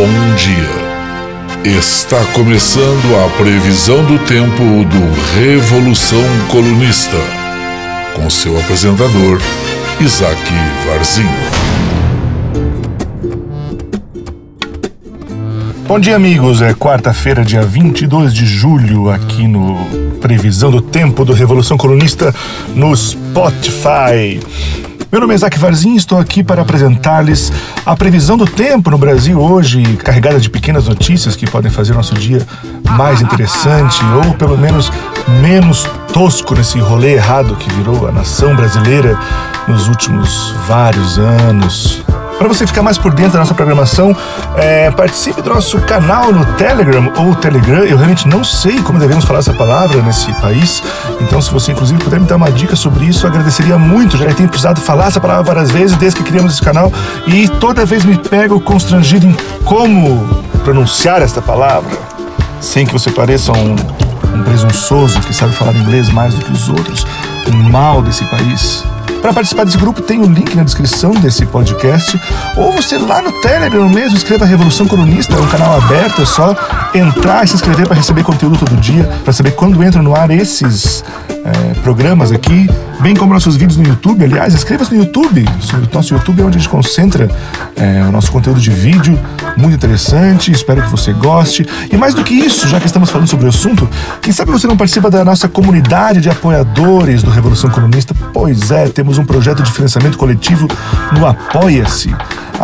bom dia. Está começando a previsão do tempo do Revolução Colunista, com seu apresentador, Isaac Varzinho. Bom dia, amigos. É quarta-feira, dia 22 de julho, aqui no Previsão do Tempo do Revolução Colunista no Spotify. Meu nome é Isaac Varzin e estou aqui para apresentar-lhes a previsão do tempo no Brasil hoje, carregada de pequenas notícias que podem fazer nosso dia mais interessante ou pelo menos menos tosco nesse rolê errado que virou a nação brasileira nos últimos vários anos. Para você ficar mais por dentro da nossa programação, é, participe do nosso canal no Telegram ou Telegram. Eu realmente não sei como devemos falar essa palavra nesse país. Então, se você inclusive puder me dar uma dica sobre isso, agradeceria muito. Já tenho precisado falar essa palavra várias vezes desde que criamos esse canal e toda vez me pego constrangido em como pronunciar esta palavra sem que você pareça um, um presunçoso que sabe falar inglês mais do que os outros, um mal desse país. Para participar desse grupo, tem o link na descrição desse podcast. Ou você lá no Telegram mesmo, escreva Revolução Colunista, é um canal aberto, é só entrar e se inscrever para receber conteúdo todo dia, para saber quando entram no ar esses é, programas aqui, bem como nossos vídeos no YouTube. Aliás, inscreva-se no YouTube. O nosso YouTube é onde a gente concentra é, o nosso conteúdo de vídeo, muito interessante. Espero que você goste. E mais do que isso, já que estamos falando sobre o assunto, quem sabe você não participa da nossa comunidade de apoiadores do Revolução Comunista? Pois é, temos um projeto de financiamento coletivo no Apoia-se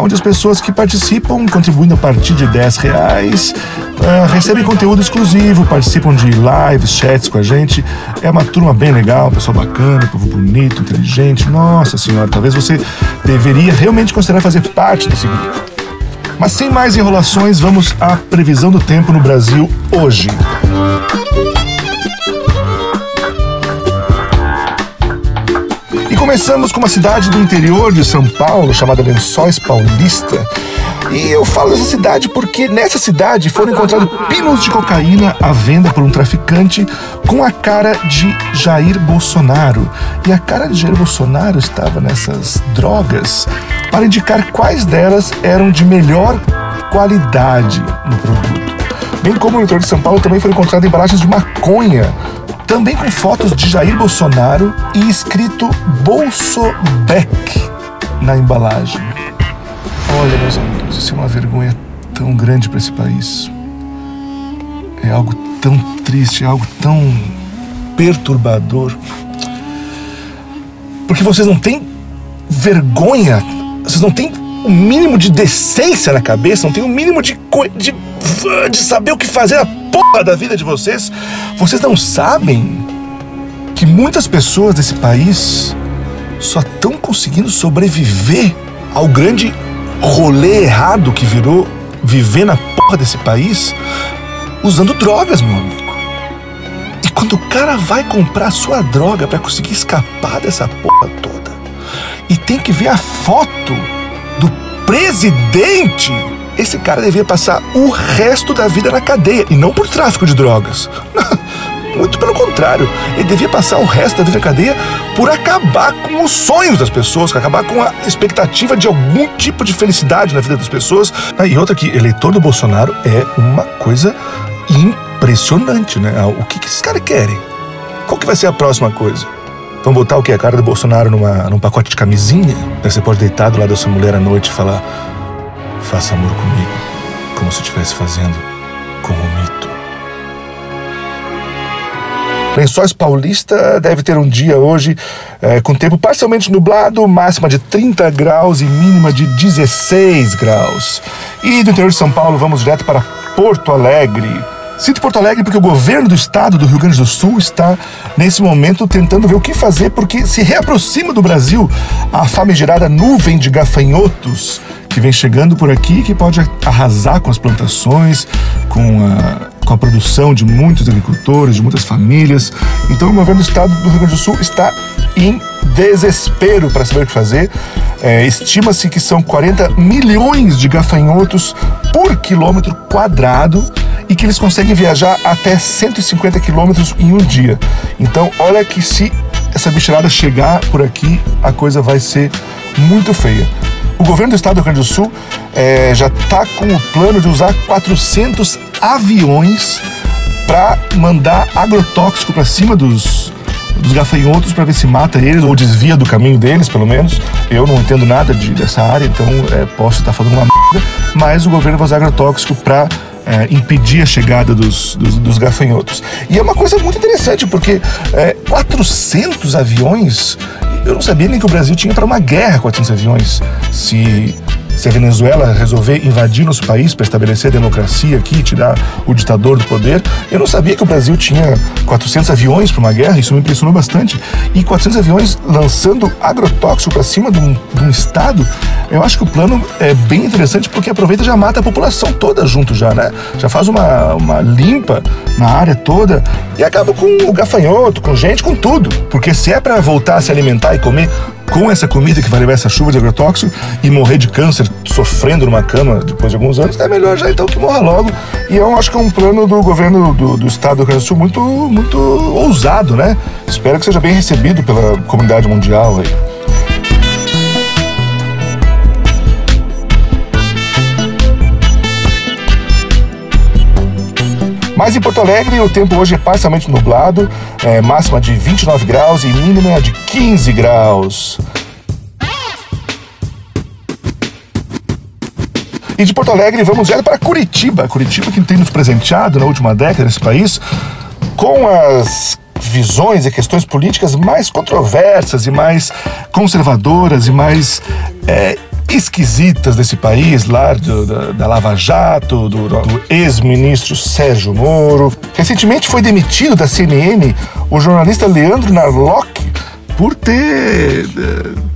onde as pessoas que participam, contribuindo a partir de 10 reais, uh, recebem conteúdo exclusivo, participam de lives, chats com a gente. É uma turma bem legal, pessoal bacana, povo bonito, inteligente. Nossa senhora, talvez você deveria realmente considerar fazer parte desse grupo. Mas sem mais enrolações, vamos à previsão do tempo no Brasil hoje. Começamos com uma cidade do interior de São Paulo chamada Lençóis Paulista. E eu falo dessa cidade porque nessa cidade foram encontrados pinos de cocaína à venda por um traficante com a cara de Jair Bolsonaro. E a cara de Jair Bolsonaro estava nessas drogas para indicar quais delas eram de melhor qualidade no produto. Bem como no interior de São Paulo também foram encontradas embalagens de maconha também com fotos de Jair Bolsonaro e escrito Bolsobeck na embalagem. Olha, meus amigos, isso é uma vergonha tão grande para esse país. É algo tão triste, é algo tão perturbador. Porque vocês não têm vergonha, vocês não têm o mínimo de decência na cabeça, não têm o mínimo de, de, de saber o que fazer na porra da vida de vocês. Vocês não sabem que muitas pessoas desse país só estão conseguindo sobreviver ao grande rolê errado que virou viver na porra desse país usando drogas, meu amigo. E quando o cara vai comprar sua droga para conseguir escapar dessa porra toda e tem que ver a foto do presidente esse cara devia passar o resto da vida na cadeia e não por tráfico de drogas. Muito pelo contrário, ele devia passar o resto da vida na cadeia por acabar com os sonhos das pessoas, acabar com a expectativa de algum tipo de felicidade na vida das pessoas. Ah, e outra que eleitor do Bolsonaro é uma coisa impressionante, né? Ah, o que, esses caras querem? Qual que vai ser a próxima coisa? Vão botar o que? A cara do Bolsonaro numa, num pacote de camisinha? Você pode deitar do lado da sua mulher à noite e falar: Faça amor comigo, como se estivesse fazendo com o mito. Lençóis Paulista deve ter um dia hoje é, com tempo parcialmente nublado, máxima de 30 graus e mínima de 16 graus. E do interior de São Paulo vamos direto para Porto Alegre. Cito Porto Alegre porque o governo do estado do Rio Grande do Sul está, nesse momento, tentando ver o que fazer, porque se reaproxima do Brasil a famigerada nuvem de gafanhotos que vem chegando por aqui que pode arrasar com as plantações, com a, com a produção de muitos agricultores, de muitas famílias. Então o governo do estado do Rio Grande do Sul está em desespero para saber o que fazer. É, Estima-se que são 40 milhões de gafanhotos por quilômetro quadrado e que eles conseguem viajar até 150 quilômetros em um dia. Então, olha que se essa bicharada chegar por aqui, a coisa vai ser muito feia. O governo do estado do Rio Grande do Sul é, já está com o plano de usar 400 aviões para mandar agrotóxico para cima dos, dos gafanhotos para ver se mata eles ou desvia do caminho deles, pelo menos. Eu não entendo nada de, dessa área, então é, posso estar falando uma merda, mas o governo vai usar agrotóxico para é, impedir a chegada dos, dos, dos, gafanhotos. E é uma coisa muito interessante, porque é, 400 aviões, eu não sabia nem que o Brasil tinha para uma guerra 400 aviões. Se se a Venezuela resolver invadir nosso país para estabelecer a democracia aqui, tirar o ditador do poder, eu não sabia que o Brasil tinha 400 aviões para uma guerra, isso me impressionou bastante. E 400 aviões lançando agrotóxico para cima de um, de um, estado, eu acho que o plano é bem interessante porque aproveita e já mata a população toda junto já, né? Já faz uma, uma limpa na área toda e acaba com o gafanhoto, com gente, com tudo. Porque se é para voltar a se alimentar e comer com essa comida que vai levar essa chuva de agrotóxico e morrer de câncer sofrendo numa cama depois de alguns anos, é melhor já então que morra logo. E eu acho que é um plano do governo do, do estado do Rio Grande do Sul muito, muito ousado, né? Espero que seja bem recebido pela comunidade mundial aí. Mas em Porto Alegre o tempo hoje é parcialmente nublado, é, máxima de 29 graus e mínima de 15 graus. E de Porto Alegre vamos já para Curitiba. Curitiba que tem nos presenteado na última década nesse país com as visões e questões políticas mais controversas e mais conservadoras e mais é, esquisitas desse país, lá do, da, da, Lava Jato, do, do ex-ministro Sérgio Moro. Recentemente foi demitido da CNN o jornalista Leandro Narlock por ter uh,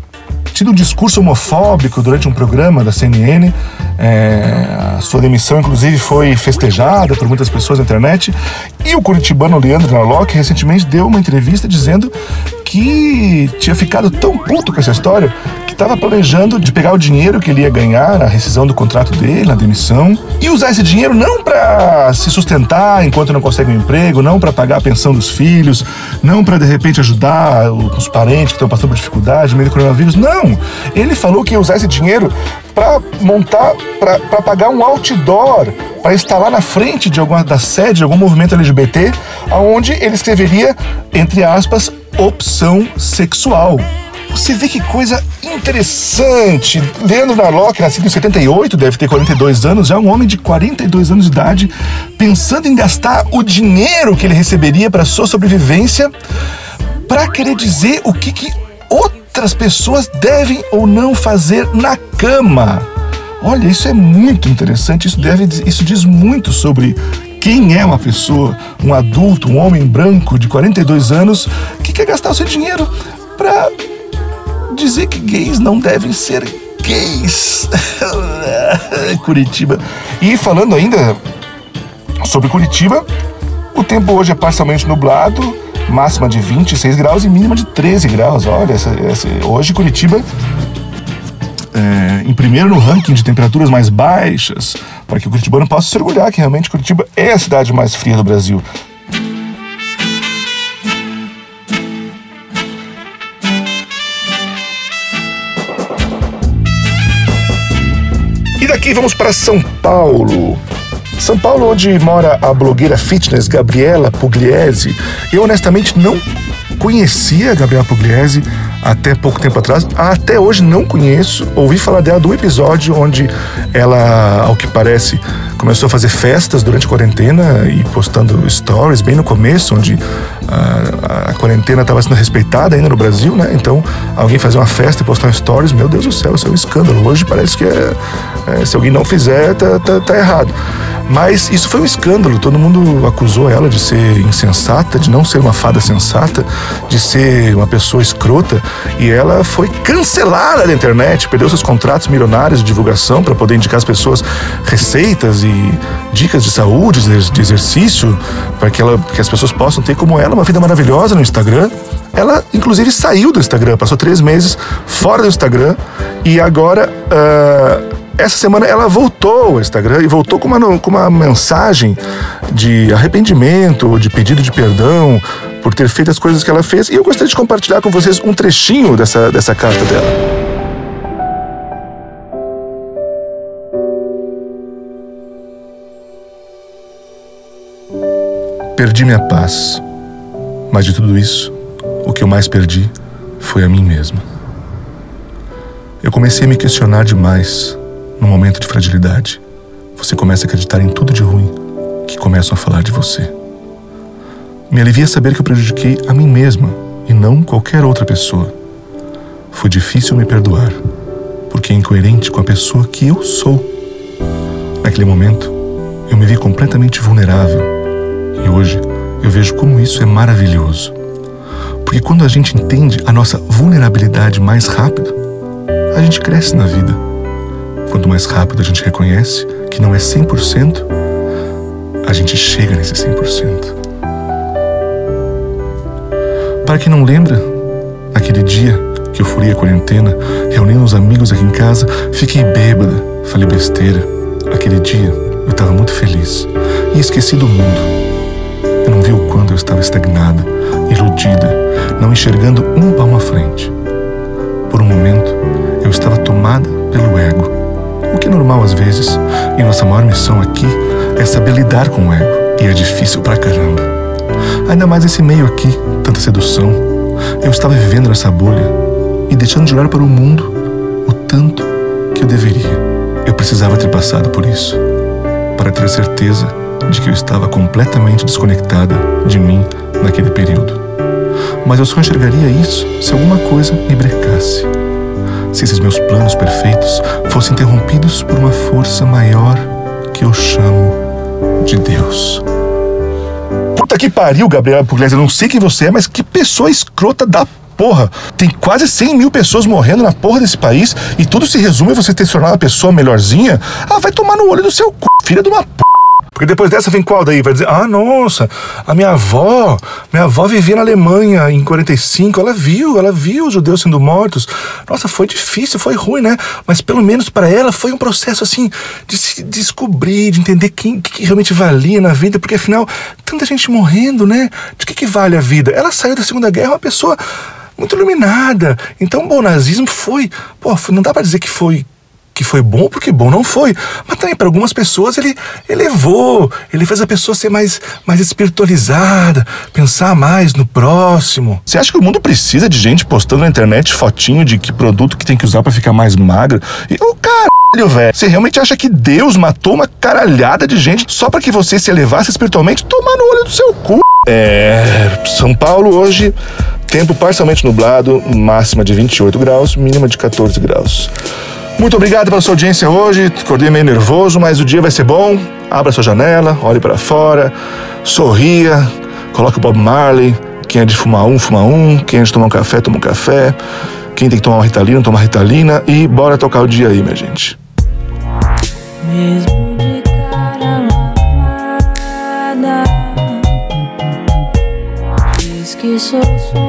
tido um discurso homofóbico durante um programa da CNN. É, a sua demissão, inclusive, foi festejada por muitas pessoas na internet. E o curitibano Leandro Narlock recentemente deu uma entrevista dizendo que tinha ficado tão puto com essa história estava planejando de pegar o dinheiro que ele ia ganhar na rescisão do contrato dele, na demissão, e usar esse dinheiro não para se sustentar enquanto não consegue um emprego, não para pagar a pensão dos filhos, não para de repente ajudar os parentes que estão passando por dificuldade no meio do coronavírus. Não! Ele falou que ia usar esse dinheiro para montar, para pagar um outdoor, para instalar na frente de alguma da sede de algum movimento LGBT, aonde ele escreveria entre aspas opção sexual. Você vê que coisa interessante. Leandro Narlock, nascido em 78, deve ter 42 anos, já é um homem de 42 anos de idade, pensando em gastar o dinheiro que ele receberia para sua sobrevivência para querer dizer o que, que outras pessoas devem ou não fazer na cama. Olha, isso é muito interessante. Isso, deve, isso diz muito sobre quem é uma pessoa, um adulto, um homem branco de 42 anos que quer gastar o seu dinheiro para dizer que gays não devem ser gays. Curitiba. E falando ainda sobre Curitiba, o tempo hoje é parcialmente nublado, máxima de 26 graus e mínima de 13 graus. Olha, essa, essa, hoje Curitiba é, em primeiro no ranking de temperaturas mais baixas, para que o curitibano possa se orgulhar que realmente Curitiba é a cidade mais fria do Brasil. E daqui vamos para São Paulo. São Paulo, onde mora a blogueira fitness Gabriela Pugliese. Eu honestamente não conhecia a Gabriela Pugliese até pouco tempo atrás. Até hoje não conheço. Ouvi falar dela do episódio onde ela, ao que parece, começou a fazer festas durante a quarentena e postando stories bem no começo, onde a, a quarentena estava sendo respeitada ainda no Brasil, né? Então, alguém fazer uma festa e postar stories, meu Deus do céu, isso é um escândalo. Hoje parece que é, é, se alguém não fizer, tá, tá, tá errado. Mas isso foi um escândalo. Todo mundo acusou ela de ser insensata, de não ser uma fada sensata, de ser uma pessoa escrota. E ela foi cancelada da internet, perdeu seus contratos milionários de divulgação para poder indicar às pessoas receitas e dicas de saúde, de exercício, para que, que as pessoas possam ter como ela uma vida maravilhosa no Instagram. Ela, inclusive, saiu do Instagram, passou três meses fora do Instagram e agora. Uh, essa semana ela voltou ao Instagram e voltou com uma, com uma mensagem de arrependimento, de pedido de perdão por ter feito as coisas que ela fez. E eu gostaria de compartilhar com vocês um trechinho dessa, dessa carta dela. Perdi minha paz. Mas de tudo isso, o que eu mais perdi foi a mim mesma. Eu comecei a me questionar demais no momento de fragilidade. Você começa a acreditar em tudo de ruim que começam a falar de você. Me alivia saber que eu prejudiquei a mim mesma e não qualquer outra pessoa. Foi difícil me perdoar, porque é incoerente com a pessoa que eu sou. Naquele momento, eu me vi completamente vulnerável e hoje eu vejo como isso é maravilhoso. Porque quando a gente entende a nossa vulnerabilidade mais rápido, a gente cresce na vida. Quanto mais rápido a gente reconhece que não é 100%, a gente chega nesse 100%. Para quem não lembra, aquele dia que eu furei a quarentena, reunindo os amigos aqui em casa, fiquei bêbada, falei besteira. Aquele dia eu estava muito feliz e esqueci do mundo. Eu não vi o quanto eu estava estagnada, iludida, não enxergando um palmo à frente. Por um momento, eu estava tomada pelo ego, o que é normal às vezes, e nossa maior missão aqui é saber lidar com o ego, e é difícil pra caramba. Ainda mais esse meio aqui, tanta sedução. Eu estava vivendo nessa bolha e deixando de olhar para o mundo o tanto que eu deveria. Eu precisava ter passado por isso para ter certeza de que eu estava completamente desconectada de mim naquele período. Mas eu só enxergaria isso se alguma coisa me brecasse. Se esses meus planos perfeitos fossem interrompidos por uma força maior que eu chamo de Deus. Puta que pariu, Gabriela Pugliese. Eu não sei quem você é, mas que pessoa escrota da porra. Tem quase 100 mil pessoas morrendo na porra desse país e tudo se resume a você ter se tornado uma pessoa melhorzinha. Ah, vai tomar no olho do seu c... filha de uma p. Porque depois dessa vem qual daí? Vai dizer, ah, nossa, a minha avó, minha avó vivia na Alemanha em 45, ela viu, ela viu os judeus sendo mortos. Nossa, foi difícil, foi ruim, né? Mas pelo menos para ela foi um processo assim de se descobrir, de entender quem que realmente valia na vida, porque afinal, tanta gente morrendo, né? De que, que vale a vida? Ela saiu da Segunda Guerra uma pessoa muito iluminada. Então, bom, o nazismo foi, pô, não dá para dizer que foi que foi bom, porque bom não foi. Mas também para algumas pessoas ele elevou, ele fez a pessoa ser mais, mais espiritualizada, pensar mais no próximo. Você acha que o mundo precisa de gente postando na internet fotinho de que produto que tem que usar para ficar mais magra? E o caralho, velho. Você realmente acha que Deus matou uma caralhada de gente só para que você se elevasse espiritualmente? Tomar no olho do seu cu. É. São Paulo hoje. Tempo parcialmente nublado, máxima de 28 graus, mínima de 14 graus. Muito obrigado pela sua audiência hoje. Acordei meio nervoso, mas o dia vai ser bom. Abra sua janela, olhe para fora, sorria, coloque o Bob Marley. Quem é de fumar um, fuma um. Quem é de tomar um café, toma um café. Quem tem que tomar uma ritalina, toma uma ritalina. E bora tocar o dia aí, minha gente. Mesmo de cara diz que sou sua